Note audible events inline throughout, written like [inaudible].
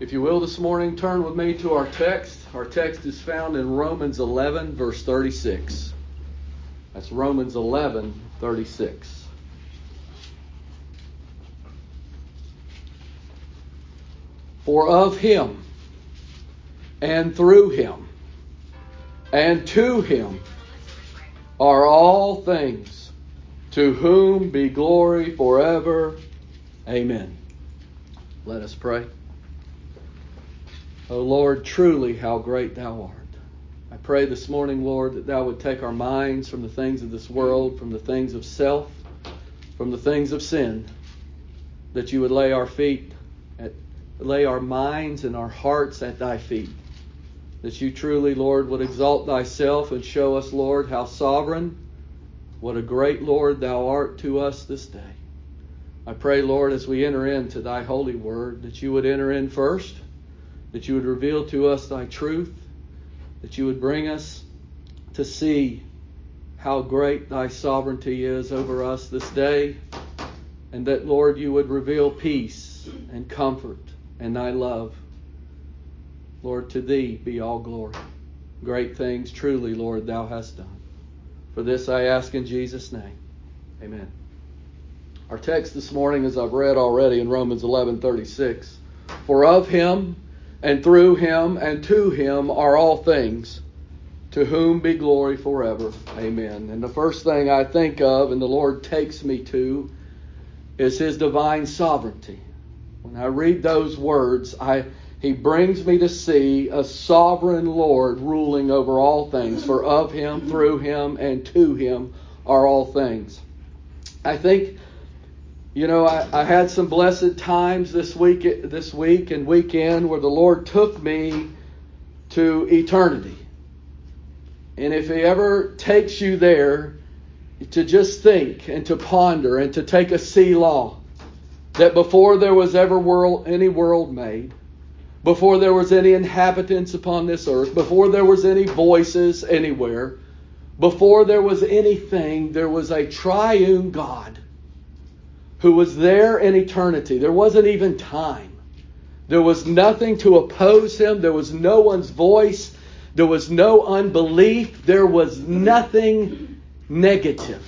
If you will, this morning, turn with me to our text. Our text is found in Romans 11, verse 36. That's Romans 11, 36. For of him, and through him, and to him are all things, to whom be glory forever. Amen. Let us pray. O Lord, truly how great thou art. I pray this morning, Lord, that thou would take our minds from the things of this world, from the things of self, from the things of sin, that you would lay our feet at, lay our minds and our hearts at thy feet. That you truly, Lord, would exalt thyself and show us, Lord, how sovereign, what a great Lord thou art to us this day. I pray, Lord, as we enter into thy holy word, that you would enter in first that you would reveal to us thy truth, that you would bring us to see how great thy sovereignty is over us this day, and that, Lord, you would reveal peace and comfort and thy love. Lord, to thee be all glory. Great things truly, Lord, thou hast done. For this I ask in Jesus' name. Amen. Our text this morning, as I've read already in Romans 11:36, for of him and through him and to him are all things, to whom be glory forever. Amen. And the first thing I think of, and the Lord takes me to, is his divine sovereignty. When I read those words, I he brings me to see a sovereign Lord ruling over all things, for of him, through him, and to him are all things. I think you know, I, I, had some blessed times this week, this week and weekend where the Lord took me to eternity. And if He ever takes you there, to just think and to ponder and to take a Selah, that before there was ever world, any world made, before there was any inhabitants upon this earth, before there was any voices anywhere, before there was anything, there was a triune God who was there in eternity. There wasn't even time. There was nothing to oppose him. There was no one's voice. There was no unbelief. There was nothing negative.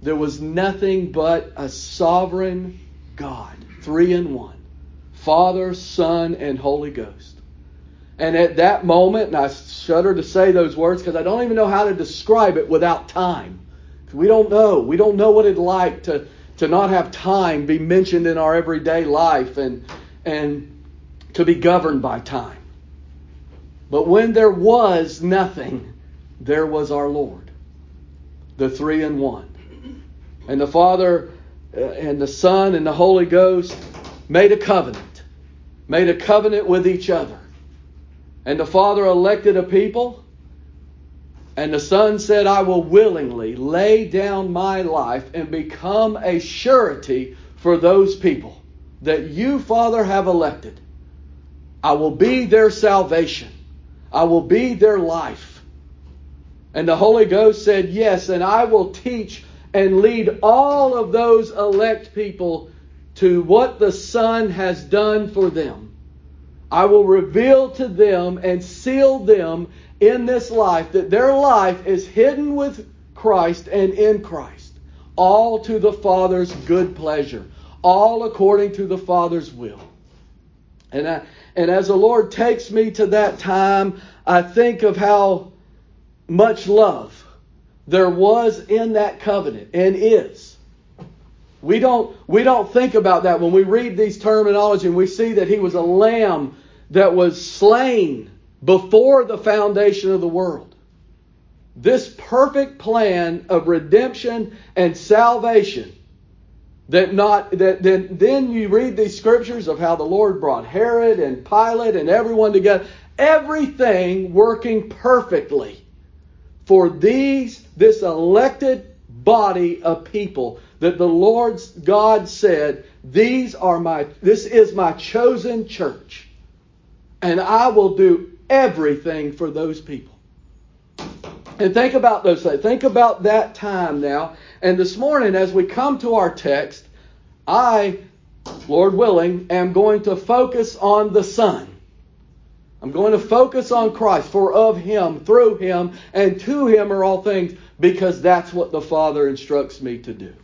There was nothing but a sovereign God, three in one Father, Son, and Holy Ghost. And at that moment, and I shudder to say those words because I don't even know how to describe it without time. We don't know. We don't know what it's like to to not have time be mentioned in our everyday life and, and to be governed by time. But when there was nothing, there was our Lord, the three in one. And the Father uh, and the Son and the Holy Ghost made a covenant, made a covenant with each other. And the Father elected a people and the Son said, I will willingly lay down my life and become a surety for those people that you, Father, have elected. I will be their salvation. I will be their life. And the Holy Ghost said, Yes, and I will teach and lead all of those elect people to what the Son has done for them. I will reveal to them and seal them in this life that their life is hidden with Christ and in Christ, all to the Father's good pleasure, all according to the Father's will. And, I, and as the Lord takes me to that time, I think of how much love there was in that covenant and is. We don't, we don't think about that when we read these terminology and we see that he was a lamb that was slain before the foundation of the world. This perfect plan of redemption and salvation that not that then then you read these scriptures of how the Lord brought Herod and Pilate and everyone together everything working perfectly for these this elected body of people that the Lord's God said these are my this is my chosen church and I will do everything for those people. And think about those things. Think about that time now. And this morning, as we come to our text, I Lord willing, am going to focus on the Son. I'm going to focus on Christ, for of Him, through Him, and to Him are all things, because that's what the Father instructs me to do.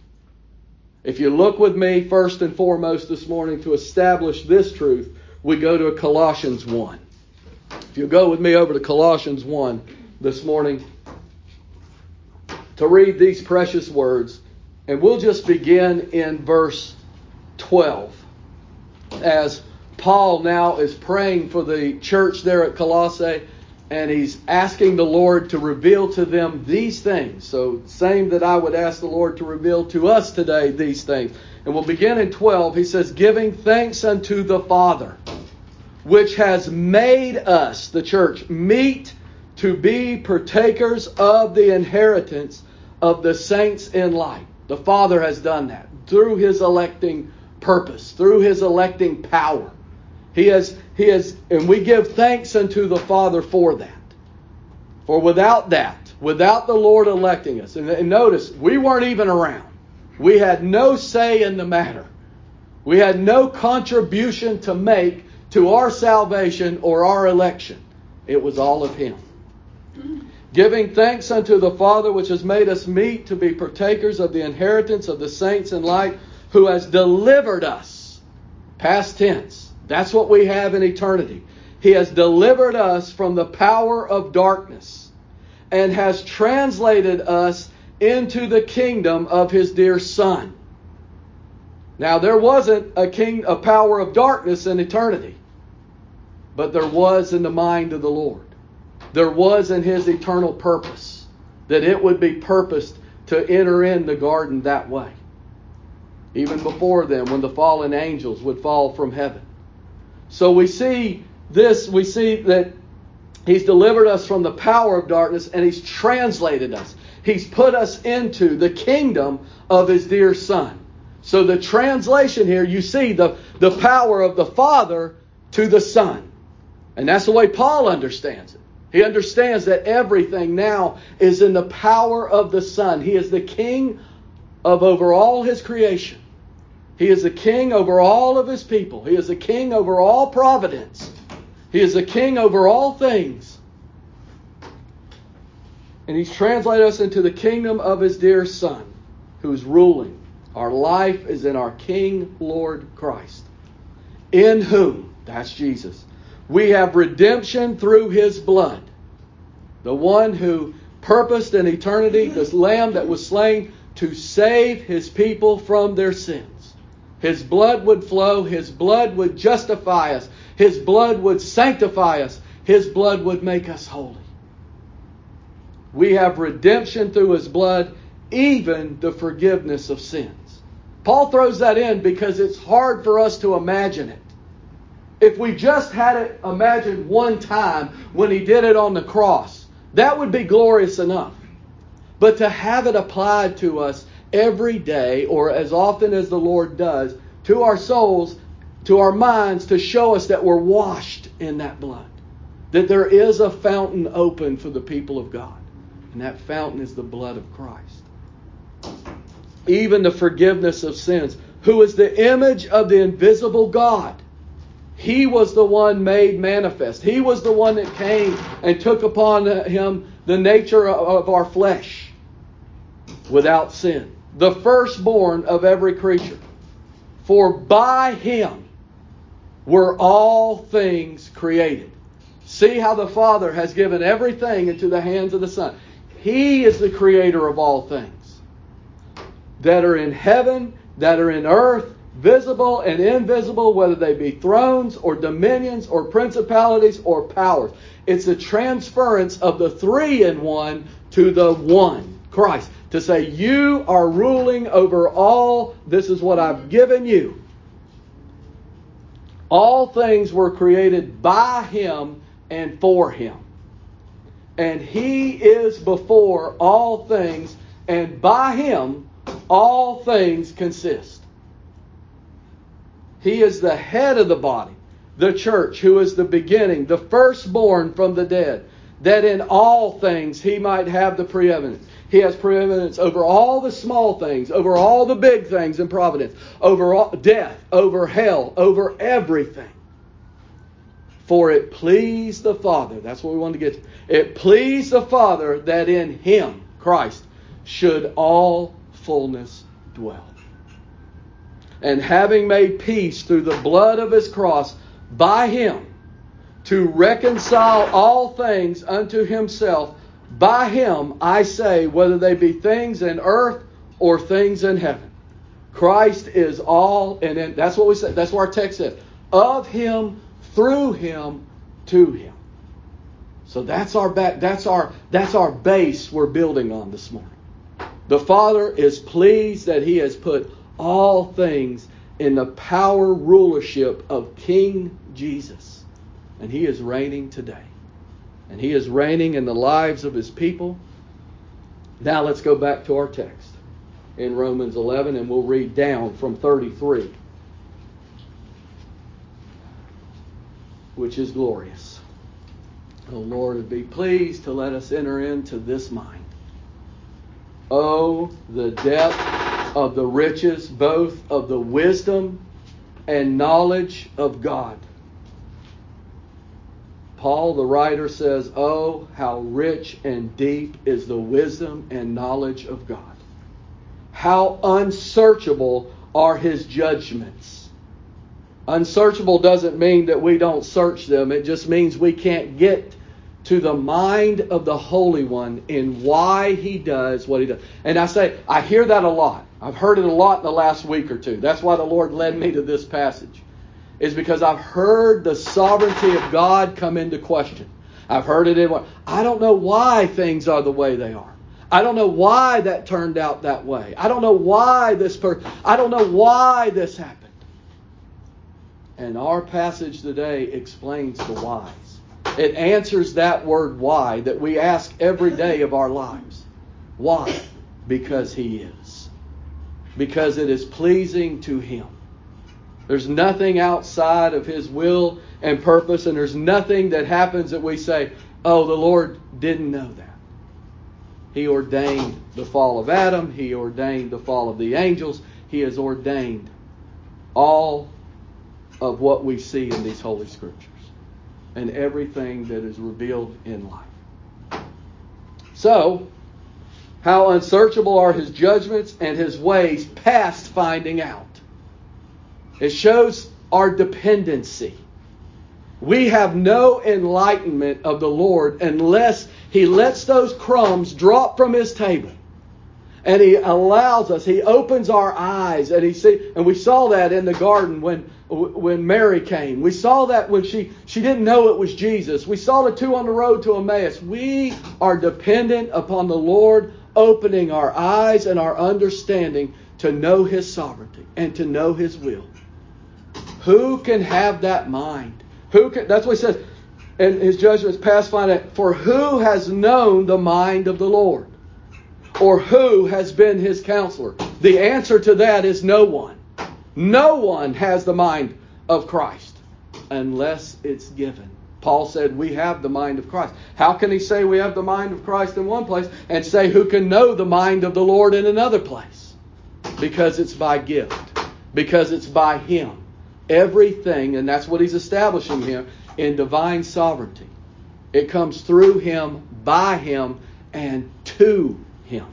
If you look with me first and foremost this morning to establish this truth, we go to Colossians 1. If you'll go with me over to Colossians 1 this morning to read these precious words, and we'll just begin in verse 12 as Paul now is praying for the church there at Colossae and he's asking the Lord to reveal to them these things. So, same that I would ask the Lord to reveal to us today these things. And we'll begin in 12. He says, Giving thanks unto the Father, which has made us, the church, meet to be partakers of the inheritance of the saints in light. The Father has done that through his electing purpose, through his electing power. He has, he has, and we give thanks unto the Father for that. For without that, without the Lord electing us, and, and notice, we weren't even around. We had no say in the matter. We had no contribution to make to our salvation or our election. It was all of Him. Giving thanks unto the Father which has made us meet to be partakers of the inheritance of the saints in light, who has delivered us. Past tense that's what we have in eternity. He has delivered us from the power of darkness and has translated us into the kingdom of his dear son. Now there wasn't a king a power of darkness in eternity, but there was in the mind of the Lord. There was in his eternal purpose that it would be purposed to enter in the garden that way. Even before then, when the fallen angels would fall from heaven. So we see this, we see that He's delivered us from the power of darkness and He's translated us. He's put us into the kingdom of His dear Son. So the translation here, you see the, the power of the Father to the Son. And that's the way Paul understands it. He understands that everything now is in the power of the Son. He is the king of over all his creation. He is the king over all of his people. He is a king over all providence. He is a king over all things. And he's translated us into the kingdom of his dear Son, who's ruling. Our life is in our King, Lord Christ, in whom, that's Jesus, we have redemption through his blood. The one who purposed in eternity, this lamb that was slain to save his people from their sins. His blood would flow. His blood would justify us. His blood would sanctify us. His blood would make us holy. We have redemption through His blood, even the forgiveness of sins. Paul throws that in because it's hard for us to imagine it. If we just had it imagined one time when He did it on the cross, that would be glorious enough. But to have it applied to us every day, or as often as the Lord does, to our souls, to our minds, to show us that we're washed in that blood. That there is a fountain open for the people of God. And that fountain is the blood of Christ. Even the forgiveness of sins, who is the image of the invisible God. He was the one made manifest. He was the one that came and took upon him the nature of our flesh without sin the firstborn of every creature. For by him were all things created. See how the Father has given everything into the hands of the Son. He is the creator of all things that are in heaven, that are in earth, visible and invisible, whether they be thrones or dominions or principalities or powers. It's a transference of the three in one to the one, Christ to say, You are ruling over all, this is what I've given you. All things were created by Him and for Him. And He is before all things, and by Him all things consist. He is the head of the body, the church, who is the beginning, the firstborn from the dead, that in all things He might have the preeminence. He has preeminence over all the small things, over all the big things in providence, over all, death, over hell, over everything. For it pleased the Father, that's what we want to get to. It pleased the Father that in him, Christ, should all fullness dwell. And having made peace through the blood of his cross, by him, to reconcile all things unto himself, by him I say, whether they be things in earth or things in heaven. Christ is all, and that's what we said. That's what our text says. Of him through him to him. So that's our back that's our that's our base we're building on this morning. The Father is pleased that he has put all things in the power rulership of King Jesus. And he is reigning today. And he is reigning in the lives of his people. Now let's go back to our text in Romans 11 and we'll read down from 33. which is glorious. O Lord, be pleased to let us enter into this mind. Oh, the depth of the riches, both of the wisdom and knowledge of God. Paul, the writer, says, Oh, how rich and deep is the wisdom and knowledge of God. How unsearchable are his judgments Unsearchable doesn't mean that we don't search them. It just means we can't get to the mind of the Holy One in why he does what he does. And I say, I hear that a lot. I've heard it a lot in the last week or two. That's why the Lord led me to this passage, is because I've heard the sovereignty of God come into question. I've heard it in what I don't know why things are the way they are. I don't know why that turned out that way. I don't know why this person, I don't know why this happened. And our passage today explains the whys. It answers that word why that we ask every day of our lives. Why? Because He is. Because it is pleasing to Him. There's nothing outside of His will and purpose, and there's nothing that happens that we say, oh, the Lord didn't know that. He ordained the fall of Adam, He ordained the fall of the angels, He has ordained all of what we see in these Holy Scriptures and everything that is revealed in life. So, how unsearchable are his judgments and his ways past finding out. It shows our dependency. We have no enlightenment of the Lord unless he lets those crumbs drop from his table and he allows us he opens our eyes and he see and we saw that in the garden when when Mary came we saw that when she she didn't know it was Jesus we saw the two on the road to Emmaus we are dependent upon the Lord opening our eyes and our understanding to know his sovereignty and to know his will who can have that mind who can that's what he says and his judgments past find for who has known the mind of the Lord or who has been his counselor? The answer to that is no one. No one has the mind of Christ unless it's given. Paul said, We have the mind of Christ. How can he say we have the mind of Christ in one place and say, Who can know the mind of the Lord in another place? Because it's by gift, because it's by him. Everything, and that's what he's establishing here in divine sovereignty. It comes through him, by him, and to him.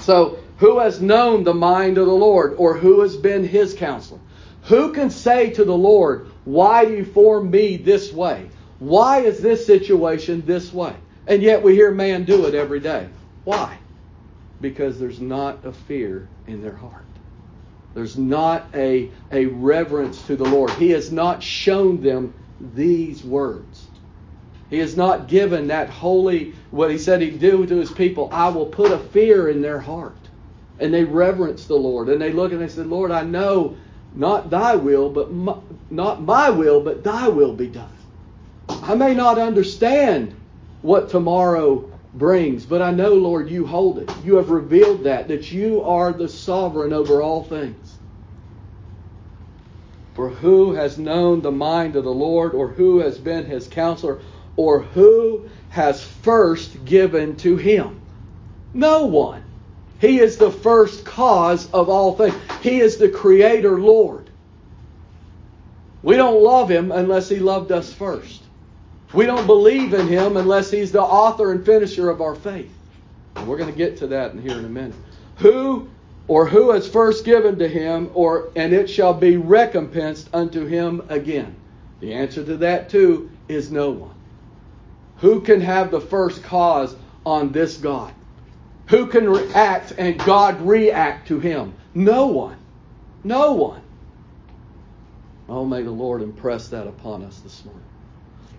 So, who has known the mind of the Lord, or who has been his counselor? Who can say to the Lord, Why do you form me this way? Why is this situation this way? And yet we hear man do it every day. Why? Because there's not a fear in their heart. There's not a, a reverence to the Lord. He has not shown them these words. He has not given that holy, what he said he'd do to his people. I will put a fear in their heart. And they reverence the Lord. And they look and they said, Lord, I know not thy will, but my, not my will, but thy will be done. I may not understand what tomorrow brings, but I know, Lord, you hold it. You have revealed that, that you are the sovereign over all things. For who has known the mind of the Lord, or who has been his counselor, or who has first given to him. No one. He is the first cause of all things. He is the creator Lord. We don't love him unless he loved us first. We don't believe in him unless he's the author and finisher of our faith. And we're going to get to that in here in a minute. Who or who has first given to him or and it shall be recompensed unto him again? The answer to that too is no one. Who can have the first cause on this God? Who can react and God react to him? No one. No one. Oh, may the Lord impress that upon us this morning.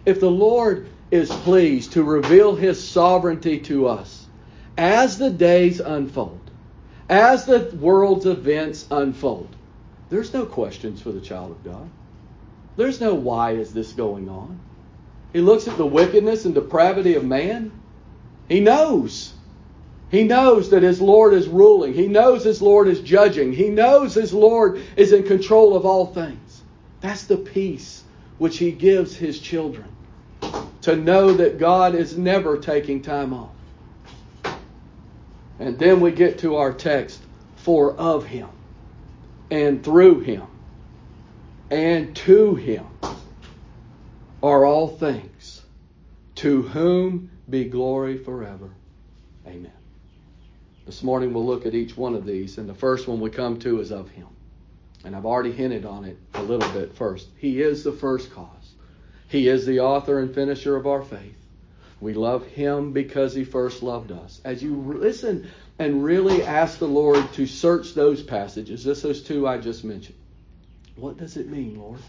If the Lord is pleased to reveal his sovereignty to us as the days unfold, as the world's events unfold, there's no questions for the child of God. There's no why is this going on. He looks at the wickedness and depravity of man. He knows. He knows that his Lord is ruling. He knows his Lord is judging. He knows his Lord is in control of all things. That's the peace which he gives his children. To know that God is never taking time off. And then we get to our text for of him and through him and to him are all things, to whom be glory forever. Amen. This morning we'll look at each one of these, and the first one we come to is of him. And I've already hinted on it a little bit first. He is the first cause. He is the author and finisher of our faith. We love him because he first loved us. As you listen and really ask the Lord to search those passages, just those two I just mentioned, what does it mean, Lord?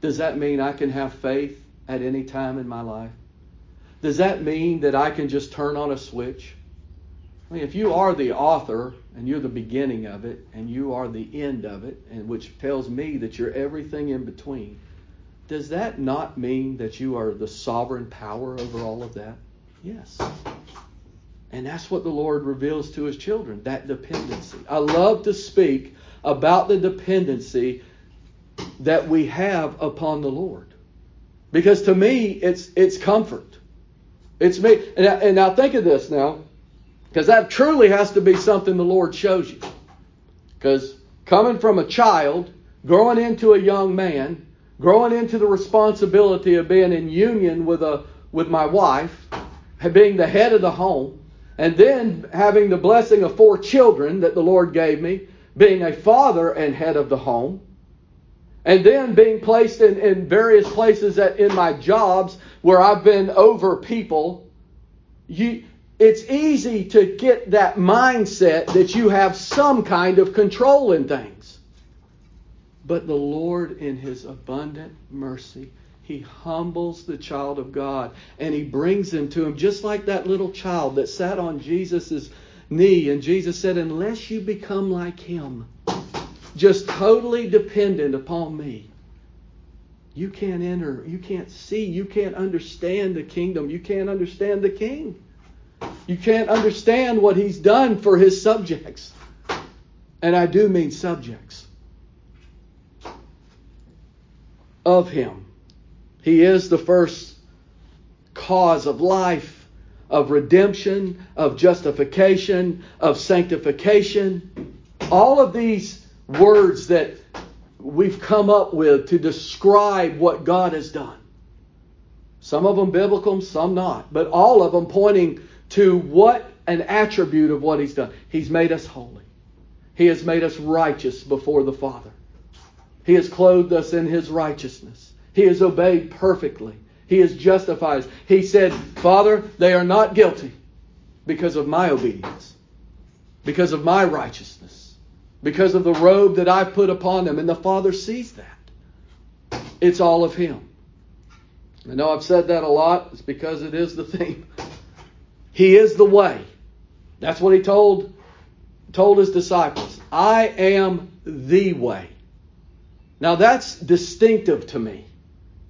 Does that mean I can have faith at any time in my life? Does that mean that I can just turn on a switch? I mean, if you are the author and you're the beginning of it and you are the end of it, and which tells me that you're everything in between, does that not mean that you are the sovereign power over all of that? Yes. And that's what the Lord reveals to his children, that dependency. I love to speak about the dependency that we have upon the Lord. Because to me, it's it's comfort. It's me. And, and now think of this now, because that truly has to be something the Lord shows you. Because coming from a child, growing into a young man, growing into the responsibility of being in union with a with my wife, being the head of the home, and then having the blessing of four children that the Lord gave me, being a father and head of the home, and then being placed in, in various places that, in my jobs where I've been over people, you, it's easy to get that mindset that you have some kind of control in things. But the Lord, in His abundant mercy, He humbles the child of God and He brings him to Him, just like that little child that sat on Jesus' knee. And Jesus said, Unless you become like Him, just totally dependent upon me, you can't enter, you can't see, you can't understand the kingdom, you can't understand the king. You can't understand what he's done for his subjects. And I do mean subjects of him. He is the first cause of life, of redemption, of justification, of sanctification. All of these words that we've come up with to describe what God has done. Some of them biblical, some not, but all of them pointing to what an attribute of what He's done. He's made us holy. He has made us righteous before the Father. He has clothed us in His righteousness. He has obeyed perfectly. He has justified us. He said, Father, they are not guilty because of my obedience, because of my righteousness because of the robe that I put upon them. And the Father sees that. It's all of Him. I know I've said that a lot. It's because it is the theme. He is the way. That's what He told, told His disciples. I am the way. Now that's distinctive to me.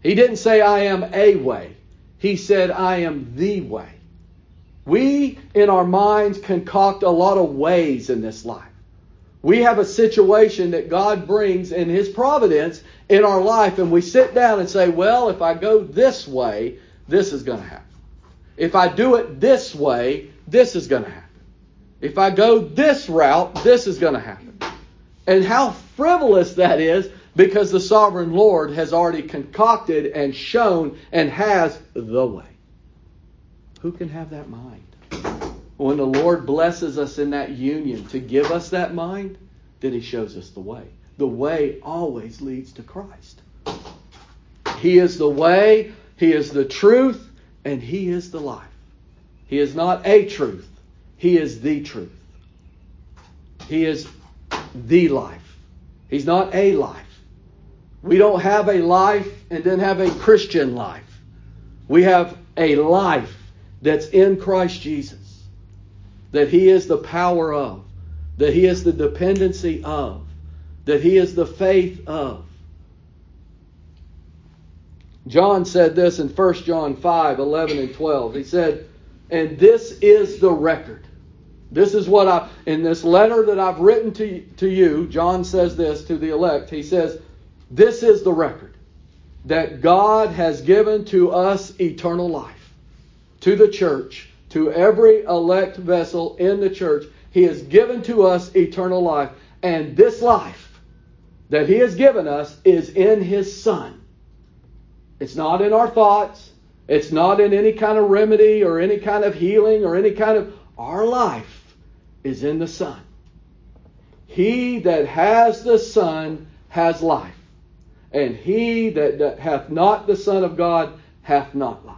He didn't say I am a way. He said I am the way. We in our minds concoct a lot of ways in this life. We have a situation that God brings in His providence in our life, and we sit down and say, Well, if I go this way, this is going to happen. If I do it this way, this is going to happen. If I go this route, this is going to happen. And how frivolous that is because the sovereign Lord has already concocted and shown and has the way. Who can have that mind? When the Lord blesses us in that union to give us that mind, then He shows us the way. The way always leads to Christ. He is the way, He is the truth, and He is the life. He is not a truth, He is the truth. He is the life. He's not a life. We don't have a life and then have a Christian life. We have a life that's in Christ Jesus, that He is the power of, that He is the dependency of, that He is the faith of. John said this in 1 John 5 11 and 12. He said, And this is the record. This is what I, in this letter that I've written to, to you, John says this to the elect. He says, This is the record that God has given to us eternal life, to the church, to every elect vessel in the church. He has given to us eternal life. And this life that He has given us is in His Son. It's not in our thoughts. It's not in any kind of remedy or any kind of healing or any kind of. Our life is in the Son. He that has the Son has life, and he that, hath not the Son of God hath not life.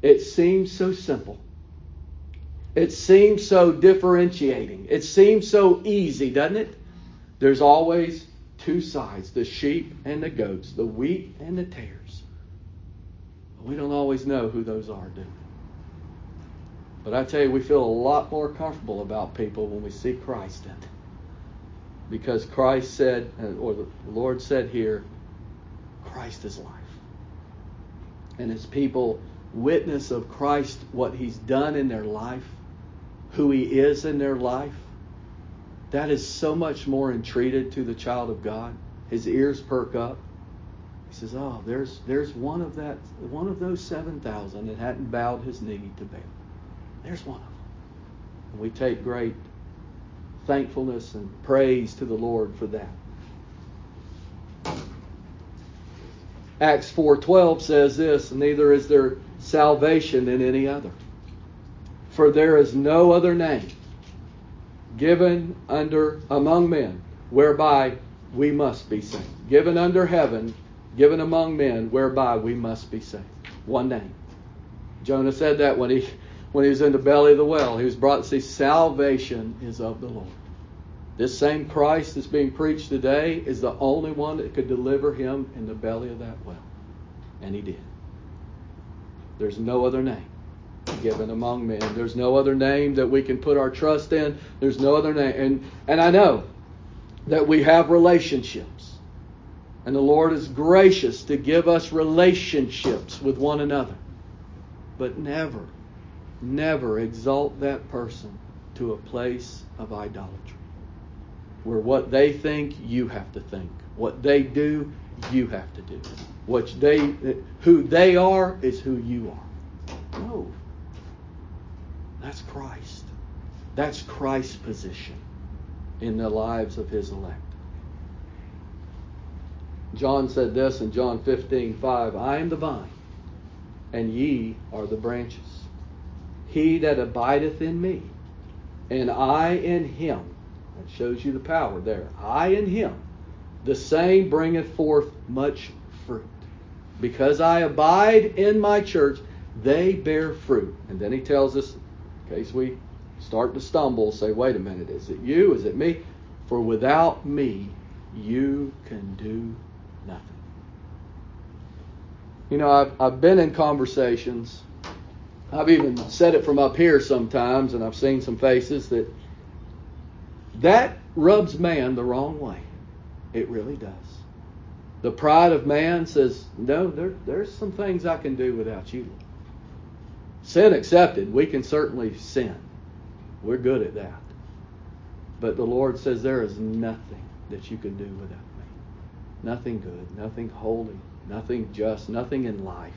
It seems so simple. It seems so differentiating. It seems so easy, doesn't it? There's always two sides the sheep and the goats, the wheat and the tares. We don't always know who those are, do we? But I tell you, we feel a lot more comfortable about people when we see Christ in them. Because Christ said, uh, or the Lord said here, Christ is life. And as people witness of Christ, what He's done in their life, who He is in their life, that is so much more entreated to the child of God. His ears perk up. He says, "Oh, there's there's one of that one of those seven thousand that hadn't bowed his knee to Baal." There's one of them. And we take great thankfulness and praise to the Lord for that. Acts 4:12 says this, neither is there salvation in any other. For there is no other name given under among men whereby we must be saved. Given under heaven, given among men whereby we must be saved. One name. Jonah said that when he when he was in the belly of the well. He was brought to see salvation is of the Lord. This same Christ that's being preached today is the only one that could deliver him in the belly of that well. And he did. There's no other name given among men. There's no other name that we can put our trust in. There's no other name. And, and I know that we have relationships. And the Lord is gracious to give us relationships with one another. But never never exalt that person to a place of idolatry. Where what they think, you have to think. What they do, you have to do. What they, who they are is who you are. No. That's Christ. That's Christ's position in the lives of his elect. John said this in John 15, 5, I am the vine, and ye are the branches. He that abideth in me, and I in him. That shows you the power there. I in him. The same bringeth forth much fruit. Because I abide in my church, they bear fruit. And then he tells us, in case we start to stumble, say, wait a minute, is it you? Is it me? For without me, you can do nothing. You know, I've, I've been in conversations I've even said it from up here sometimes, and I've seen some faces that that rubs man the wrong way. It really does. The pride of man says, No, there, there's some things I can do without you. Sin accepted, we can certainly sin. We're good at that. But the Lord says there is nothing that you can do without. Nothing good, nothing holy, nothing just, nothing in life.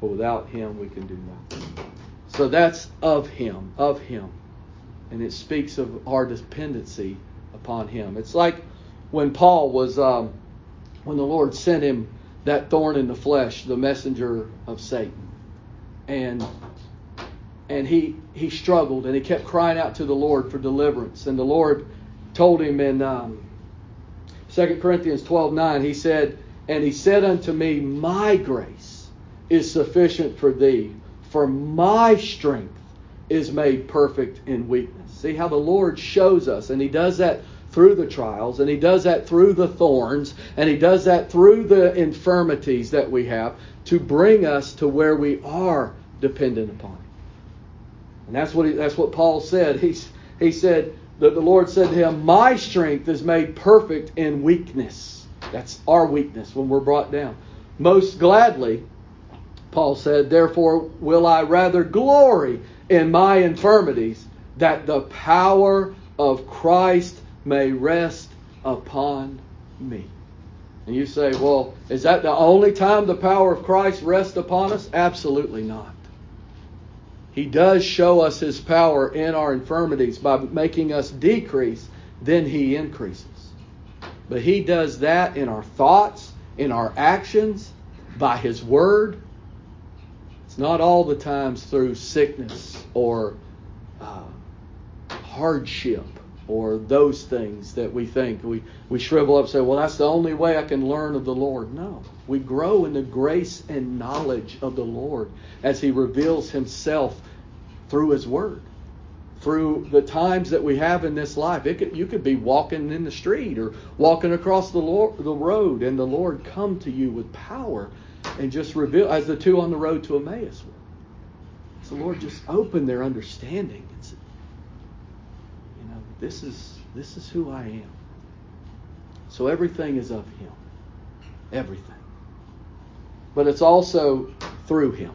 For without him, we can do nothing. So that's of him, of him. and it speaks of our dependency upon Him. It's like when Paul was, um, when the Lord sent him that thorn in the flesh, the messenger of Satan, and and he he struggled and he kept crying out to the Lord for deliverance, and the Lord told him in um, 2 Corinthians 12:9, he said, and he said unto me, My grace is sufficient for thee, for my strength is made perfect in weakness. See how the Lord shows us, and he does that through the trials, and he does that through the thorns, and he does that through the infirmities that we have to bring us to where we are dependent upon him. And that's what he, that's what Paul said. He's, he said that the Lord said to him, "My strength is made perfect in weakness." That's our weakness when we're brought down. Most gladly, Paul said, "Therefore will I rather glory in my infirmities, that the power of Christ may rest upon me. And you say, well, is that the only time the power of Christ rests upon us? Absolutely not. He does show us his power in our infirmities by making us decrease, then he increases. But he does that in our thoughts, in our actions, by his word. It's not all the times through sickness or uh, hardship or those things that we think. We, we shrivel up and say, well, that's the only way I can learn of the Lord. No. We grow in the grace and knowledge of the Lord as He reveals Himself through His Word. Through the times that we have in this life, it could, you could be walking in the street or walking across the, Lord, the road, and the Lord come to you with power and just reveal, as the two on the road to Emmaus were. So, Lord, just open their understanding and this is this is who I am. So everything is of him. Everything. But it's also through him.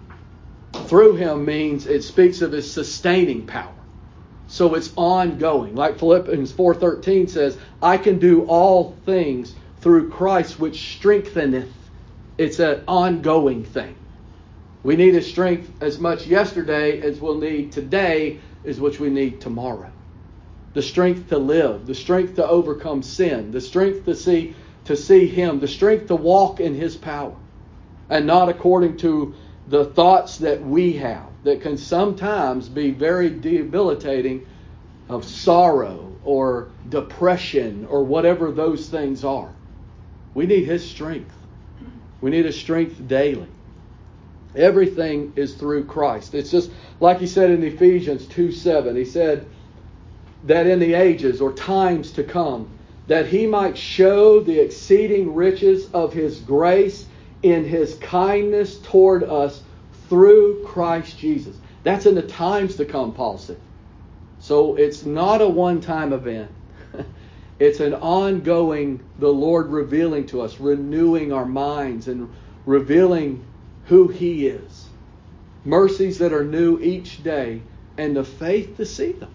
Through him means it speaks of his sustaining power. So it's ongoing. Like Philippians 4:13 says, I can do all things through Christ which strengtheneth. It's an ongoing thing. We need his strength as much yesterday as we'll need today is which we need tomorrow the strength to live, the strength to overcome sin, the strength to see to see him, the strength to walk in his power and not according to the thoughts that we have that can sometimes be very debilitating of sorrow or depression or whatever those things are. We need his strength. We need his strength daily. Everything is through Christ. It's just like he said in Ephesians 2 7. He said, that in the ages or times to come, that he might show the exceeding riches of his grace in his kindness toward us through Christ Jesus. That's in the times to come, Paul said. So it's not a one time event. [laughs] it's an ongoing, the Lord revealing to us, renewing our minds and revealing who He is. Mercies that are new each day and the faith to see them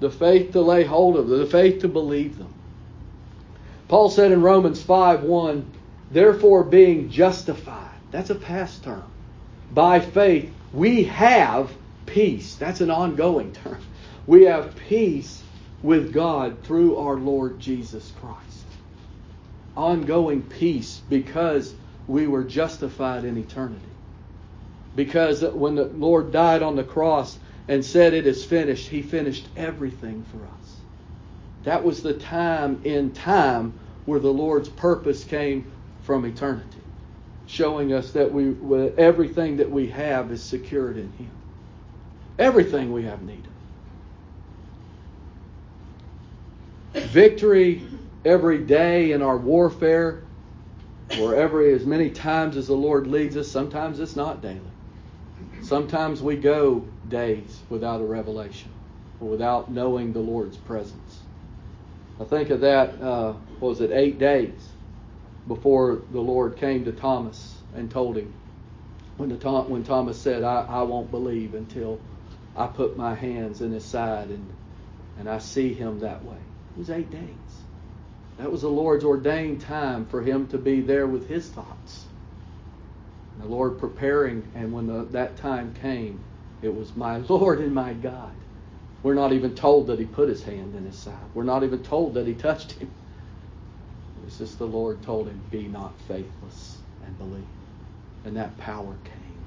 the faith to lay hold of them, the faith to believe them. Paul said in Romans 5 1, therefore being justified, that's a past term. By faith, we have peace. That's an ongoing term. [laughs] We have peace with God through our Lord Jesus Christ. Ongoing peace because we were justified in eternity. Because when the Lord died on the cross, and said, It is finished, he finished everything for us. That was the time in time where the Lord's purpose came from eternity, showing us that we everything that we have is secured in Him. Everything we have need of. Victory every day in our warfare, or every as many times as the Lord leads us. Sometimes it's not daily. Sometimes we go days without a revelation or without knowing the Lord's presence. I think of that, uh, was it eight days before the Lord came to Thomas and told him when, the when Thomas said, I, I won't believe until I put my hands in his side and, and I see him that way. It was eight days. That was the Lord's ordained time for him to be there with his thoughts. The Lord preparing, and when the, that time came, it was my [laughs] Lord and my God We're not even told that he put his hand in his side. We're not even told that he touched him. It's just the Lord told him, Be not faithless and believe. And that power came.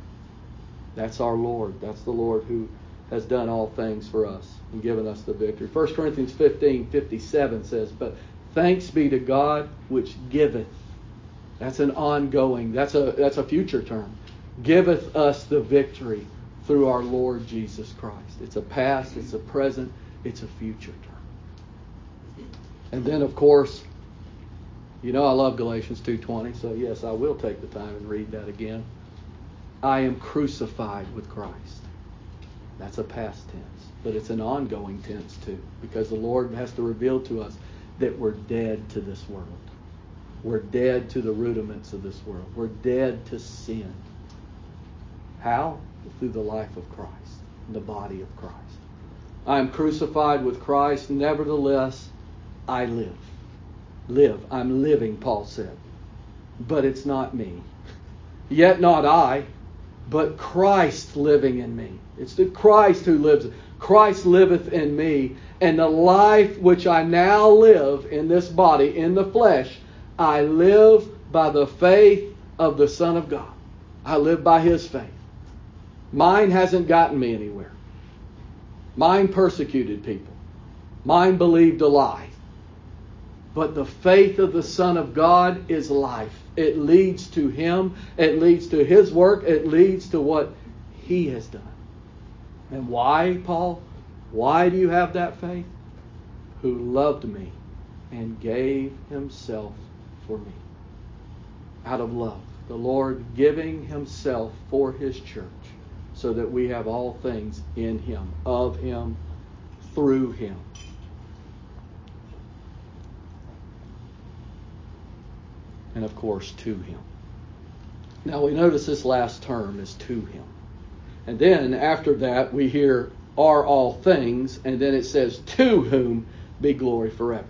That's our Lord. That's the Lord who has done all things for us and given us the victory. 1 Corinthians 15 57 says, But thanks be to God which giveth. That's an ongoing, that's a that's a future term. Giveth us the victory through our Lord Jesus Christ. It's a past, it's a present, it's a future term. And then of course, you know I love Galatians 2:20, so yes, I will take the time and read that again. I am crucified with Christ. That's a past tense, but it's an ongoing tense too, because the Lord has to reveal to us that we're dead to this world. We're dead to the rudiments of this world. We're dead to sin. How? Through the life of Christ, the body of Christ. I am crucified with Christ, nevertheless, I live. Live. I'm living, Paul said. But it's not me. Yet not I, but Christ living in me. It's the Christ who lives. Christ liveth in me, and the life which I now live in this body, in the flesh, I live by the faith of the Son of God. I live by his faith. Mine hasn't gotten me anywhere. Mine persecuted people. Mine believed a lie. But the faith of the Son of God is life. It leads to Him. It leads to His work. It leads to what He has done. And why, Paul? Why do you have that faith? Who loved me and gave Himself for me. Out of love. The Lord giving Himself for His church so that we have all things in Him, of Him, through Him. And of course, to Him. Now we notice this last term is to Him. And then after that, we hear are all things, and then it says to whom be glory forever.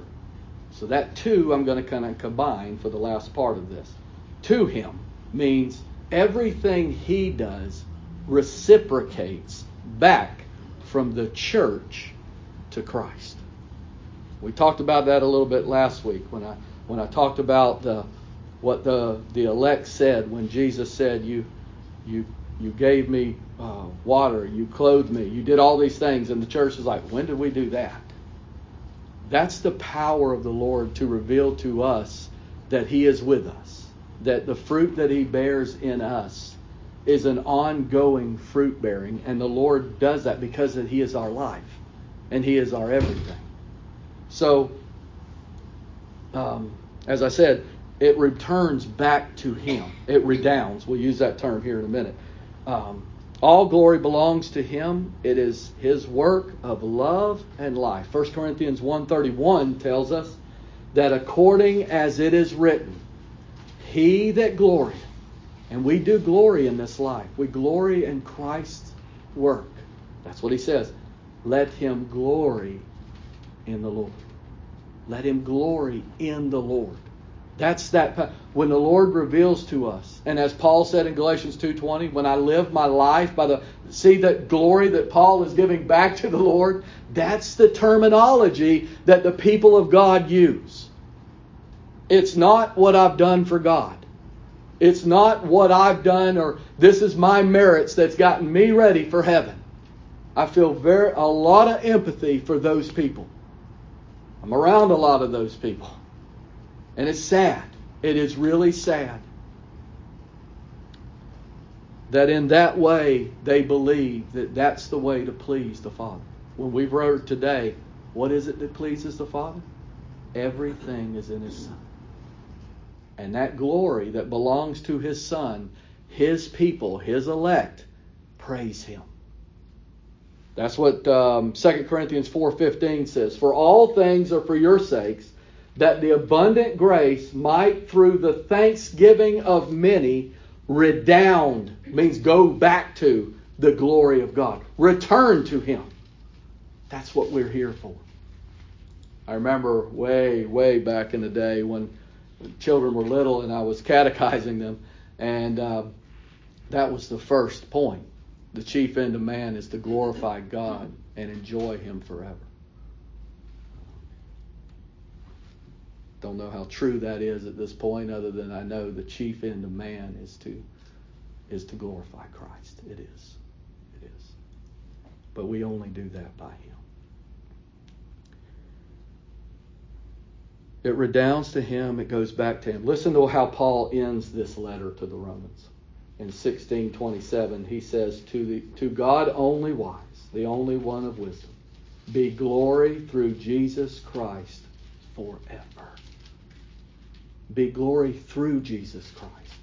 So that to I'm going to kind of combine for the last part of this. To Him means everything He does reciprocates back from the church to Christ. We talked about that a little bit last week when I when I talked about the what the the elect said when Jesus said you you you gave me uh, water, you clothed me, you did all these things, and the church is like, when did we do that? That's the power of the Lord to reveal to us that He is with us, that the fruit that He bears in us is an ongoing fruit bearing, and the Lord does that because He is our life and He is our everything. So, um, as I said, it returns back to Him. It redounds. We'll use that term here in a minute. Um, all glory belongs to Him. It is His work of love and life. 1 Corinthians 1.31 tells us that according as it is written, He that glorieth and we do glory in this life. We glory in Christ's work. That's what he says. Let him glory in the Lord. Let him glory in the Lord. That's that when the Lord reveals to us. And as Paul said in Galatians 2:20, when I live my life by the see that glory that Paul is giving back to the Lord, that's the terminology that the people of God use. It's not what I've done for God. It's not what I've done or this is my merits that's gotten me ready for heaven. I feel very a lot of empathy for those people. I'm around a lot of those people. And it's sad. It is really sad that in that way they believe that that's the way to please the Father. When we've wrote today, what is it that pleases the Father? Everything is in His Son. And that glory that belongs to his son, his people, his elect, praise him. That's what um, 2 Corinthians 4.15 says. For all things are for your sakes, that the abundant grace might, through the thanksgiving of many, redound, means go back to the glory of God. Return to him. That's what we're here for. I remember way, way back in the day when children were little and I was [laughs] catechizing them, and uh, that was the first point. The chief end of man is to glorify God and enjoy Him forever. Don't know how true that is at this point, other than I know the chief end of man is to is to glorify Christ. It is. It is. But we only do that by Him. It redounds to Him, it goes back to Him. Listen to how Paul ends this letter to the Romans. In 1627, he says, To, the, to God only wise, the only one of wisdom, be glory through Jesus Christ forever. Be glory through Jesus Christ.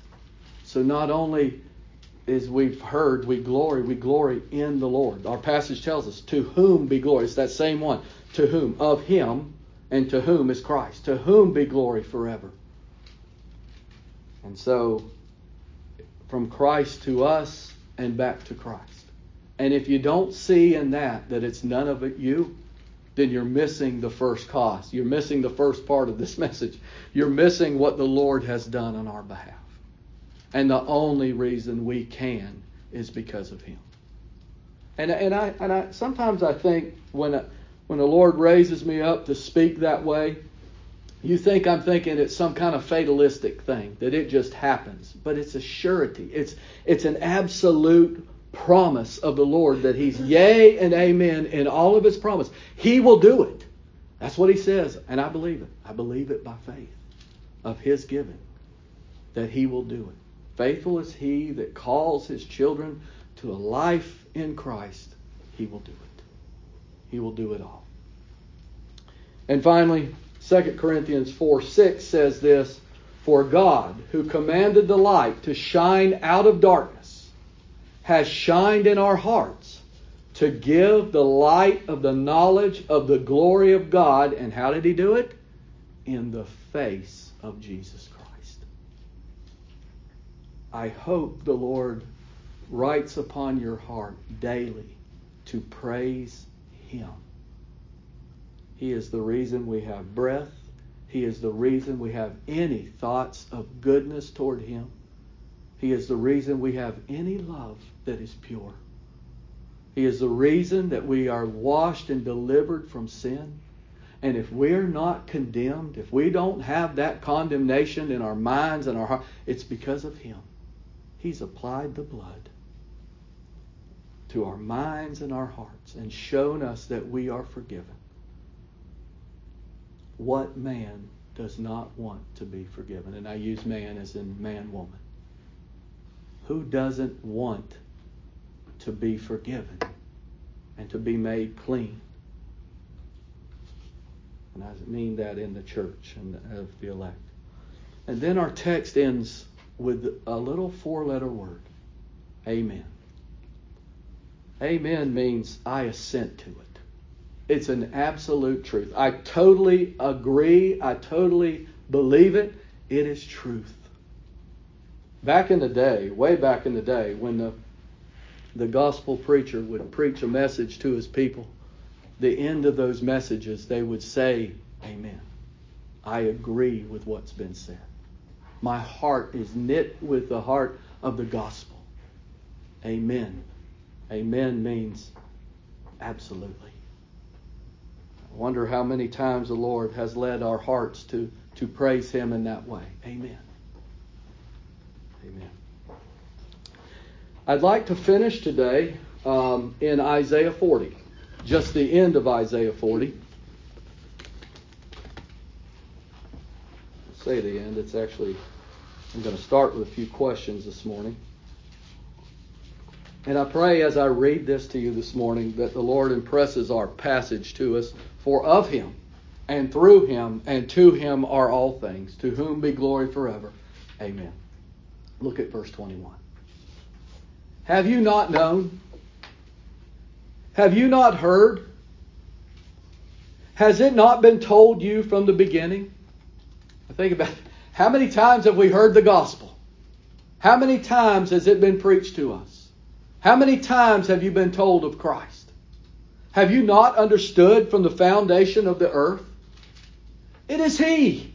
So not only as we've heard, we glory, we glory in the Lord. Our passage tells us, to whom be glory. It's that same one. To whom? Of him, and to whom is Christ. To whom be glory forever. And so, from Christ to us and back to Christ. And if you don't see in that that it's none of it you, then you're missing the first cause. You're missing the first part of this [laughs] message. You're missing what the Lord has done on our behalf. And the only reason we can is because of Him. And, and, I, and I, sometimes I think when, when the Lord raises me up to speak that way, you think I'm thinking it's some kind of fatalistic thing, that it just happens. But it's a surety. It's, it's an absolute promise of the Lord that He's yea and amen in all of His promise. He will do it. That's what He says. And I believe it. I believe it by faith of His giving, that He will do it. Faithful is he that calls his children to a life in Christ. He will do it. He will do it all. And finally, 2 Corinthians 4 6 says this For God, who commanded the light to shine out of darkness, has shined in our hearts to give the light of the knowledge of the glory of God. And how did he do it? In the face of Jesus Christ. I hope the Lord writes upon your heart daily to praise Him. He is the reason we have breath. He is the reason we have any thoughts of goodness toward Him. He is the reason we have any love that is pure. He is the reason that we are washed and delivered from sin. And if we're not condemned, if we don't have that condemnation in our minds and our heart, it's because of Him. He's applied the blood to our minds and our hearts and shown us that we are forgiven. What man does not want to be forgiven? And I use man as in man woman. Who doesn't want to be forgiven and to be made clean? And I mean that in the church and of the elect. And then our text ends with a little four letter word Amen. Amen means I assent to it. It's an absolute truth. I totally agree. I totally believe it. It is truth. Back in the day, way back in the day, when the the gospel preacher would preach a message to his people, the end of those messages they would say, Amen. I agree with what's been said. My heart is knit with the heart of the gospel. Amen. Amen means absolutely. I wonder how many times the Lord has led our hearts to, to praise Him in that way. Amen. Amen. I'd like to finish today um, in Isaiah 40, just the end of Isaiah 40. say the end. It's actually, I'm going to start with a few questions this morning. And I pray as I read this to you this morning that the Lord impresses our passage to us, for of him and through him and to him are all things, to whom be glory forever. Amen. Look at verse 21. Have you not known? Have you not heard? Has it not been told you from the beginning? Think about it. How many times have we heard the gospel? How many times has it been preached to us? How many times have you been told of Christ? Have you not understood from the foundation of the earth? It is He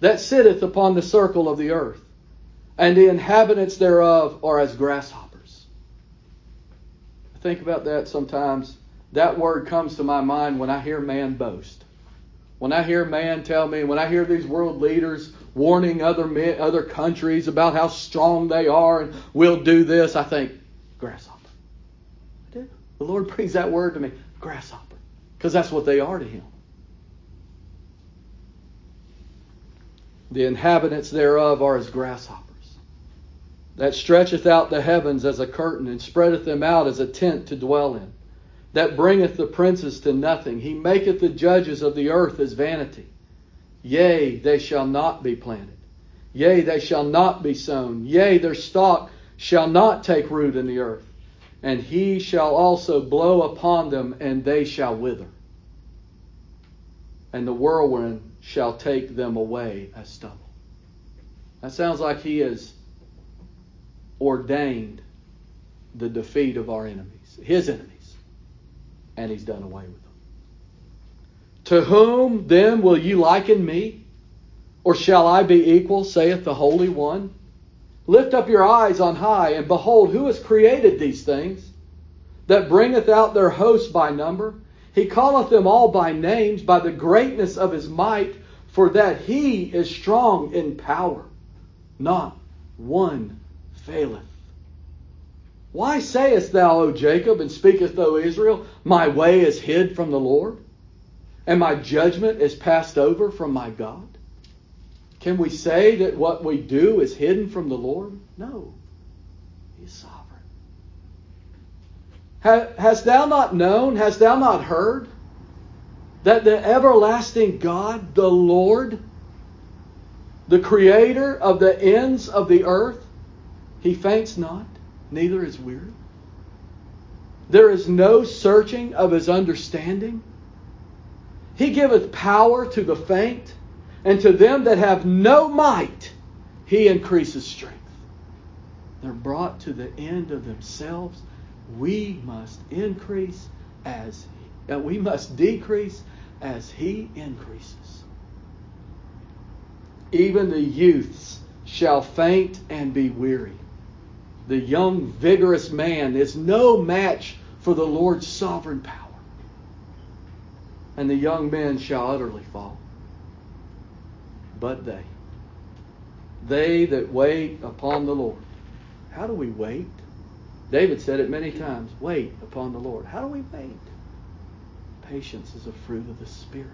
that sitteth upon the circle of the earth, and the inhabitants thereof are as grasshoppers. I think about that sometimes that word comes to my mind when I hear man boast. When I hear man tell me, when I hear these world leaders warning other men, other countries about how strong they are and we'll do this, I think grasshopper. I do. The Lord brings that word to me, grasshopper, because that's what they are to Him. The inhabitants thereof are as grasshoppers that stretcheth out the heavens as a curtain, and spreadeth them out as a tent to dwell in, that bringeth the princes to nothing. He maketh the judges of the earth as vanity. Yea, they shall not be planted. Yea, they shall not be sown. Yea, their stalk shall not take root in the earth. And he shall also blow upon them, and they shall wither. And the whirlwind shall take them away as stubble. That sounds like he has ordained the defeat of our enemies, his enemies, and he's done away with them. To whom then will you liken me? Or shall I be equal, saith the Holy One? Lift up your eyes on high, and behold, who has created these things, that bringeth out their host by number? He calleth them all by names, by the greatness of his might, for that he is strong in power. Not one faileth. Why sayest thou, O Jacob, and speakest, O Israel, My way is hid from the Lord, and my judgment is passed over from my God? Can we say that what we do is hidden from the Lord? No. He is sovereign. Hast thou not known, hast thou not heard, that the everlasting God, the Lord, the creator of the ends of the earth, he faints not, neither is weary. There is no searching of his understanding. He giveth power to the faint, and to them that have no might, he increases strength. They're brought to the end of themselves. We must increase as uh, we must decrease as he increases. Even the youths shall faint and be weary the young, vigorous man is no match for the Lord's sovereign power. And the young men shall utterly fall. But they, they that wait upon the Lord. How do we wait? David said it many times wait upon the Lord. How do we wait? Patience is a fruit of the Spirit,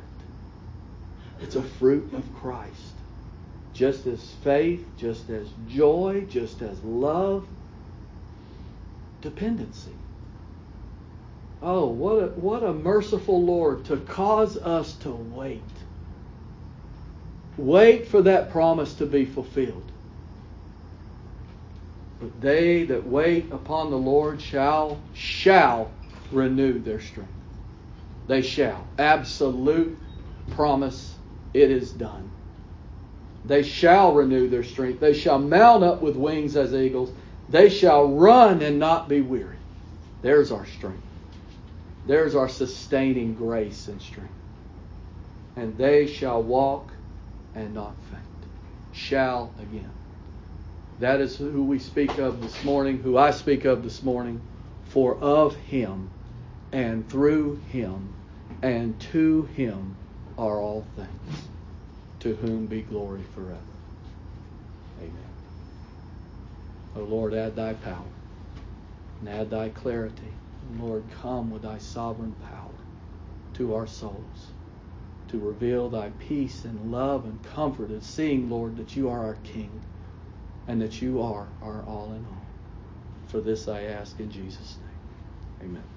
it's a fruit of Christ. Just as faith, just as joy, just as love, dependency. Oh, what a, what a merciful Lord to cause us to wait. Wait for that promise to be fulfilled. But they that wait upon the Lord shall shall renew their strength. They shall. Absolute promise. It is done. They shall renew their strength. They shall mount up with wings as eagles. They shall run and not be weary. There's our strength. There's our sustaining grace and strength. And they shall walk and not faint. Shall again. That is who we speak of this morning, who I speak of this morning. For of him and through him and to him are all things, to whom be glory forever. Amen. O Lord, add thy power and add thy clarity. Lord, come with thy sovereign power to our souls to reveal thy peace and love and comfort and seeing, Lord, that you are our King and that you are our all in all. For this I ask in Jesus' name. Amen.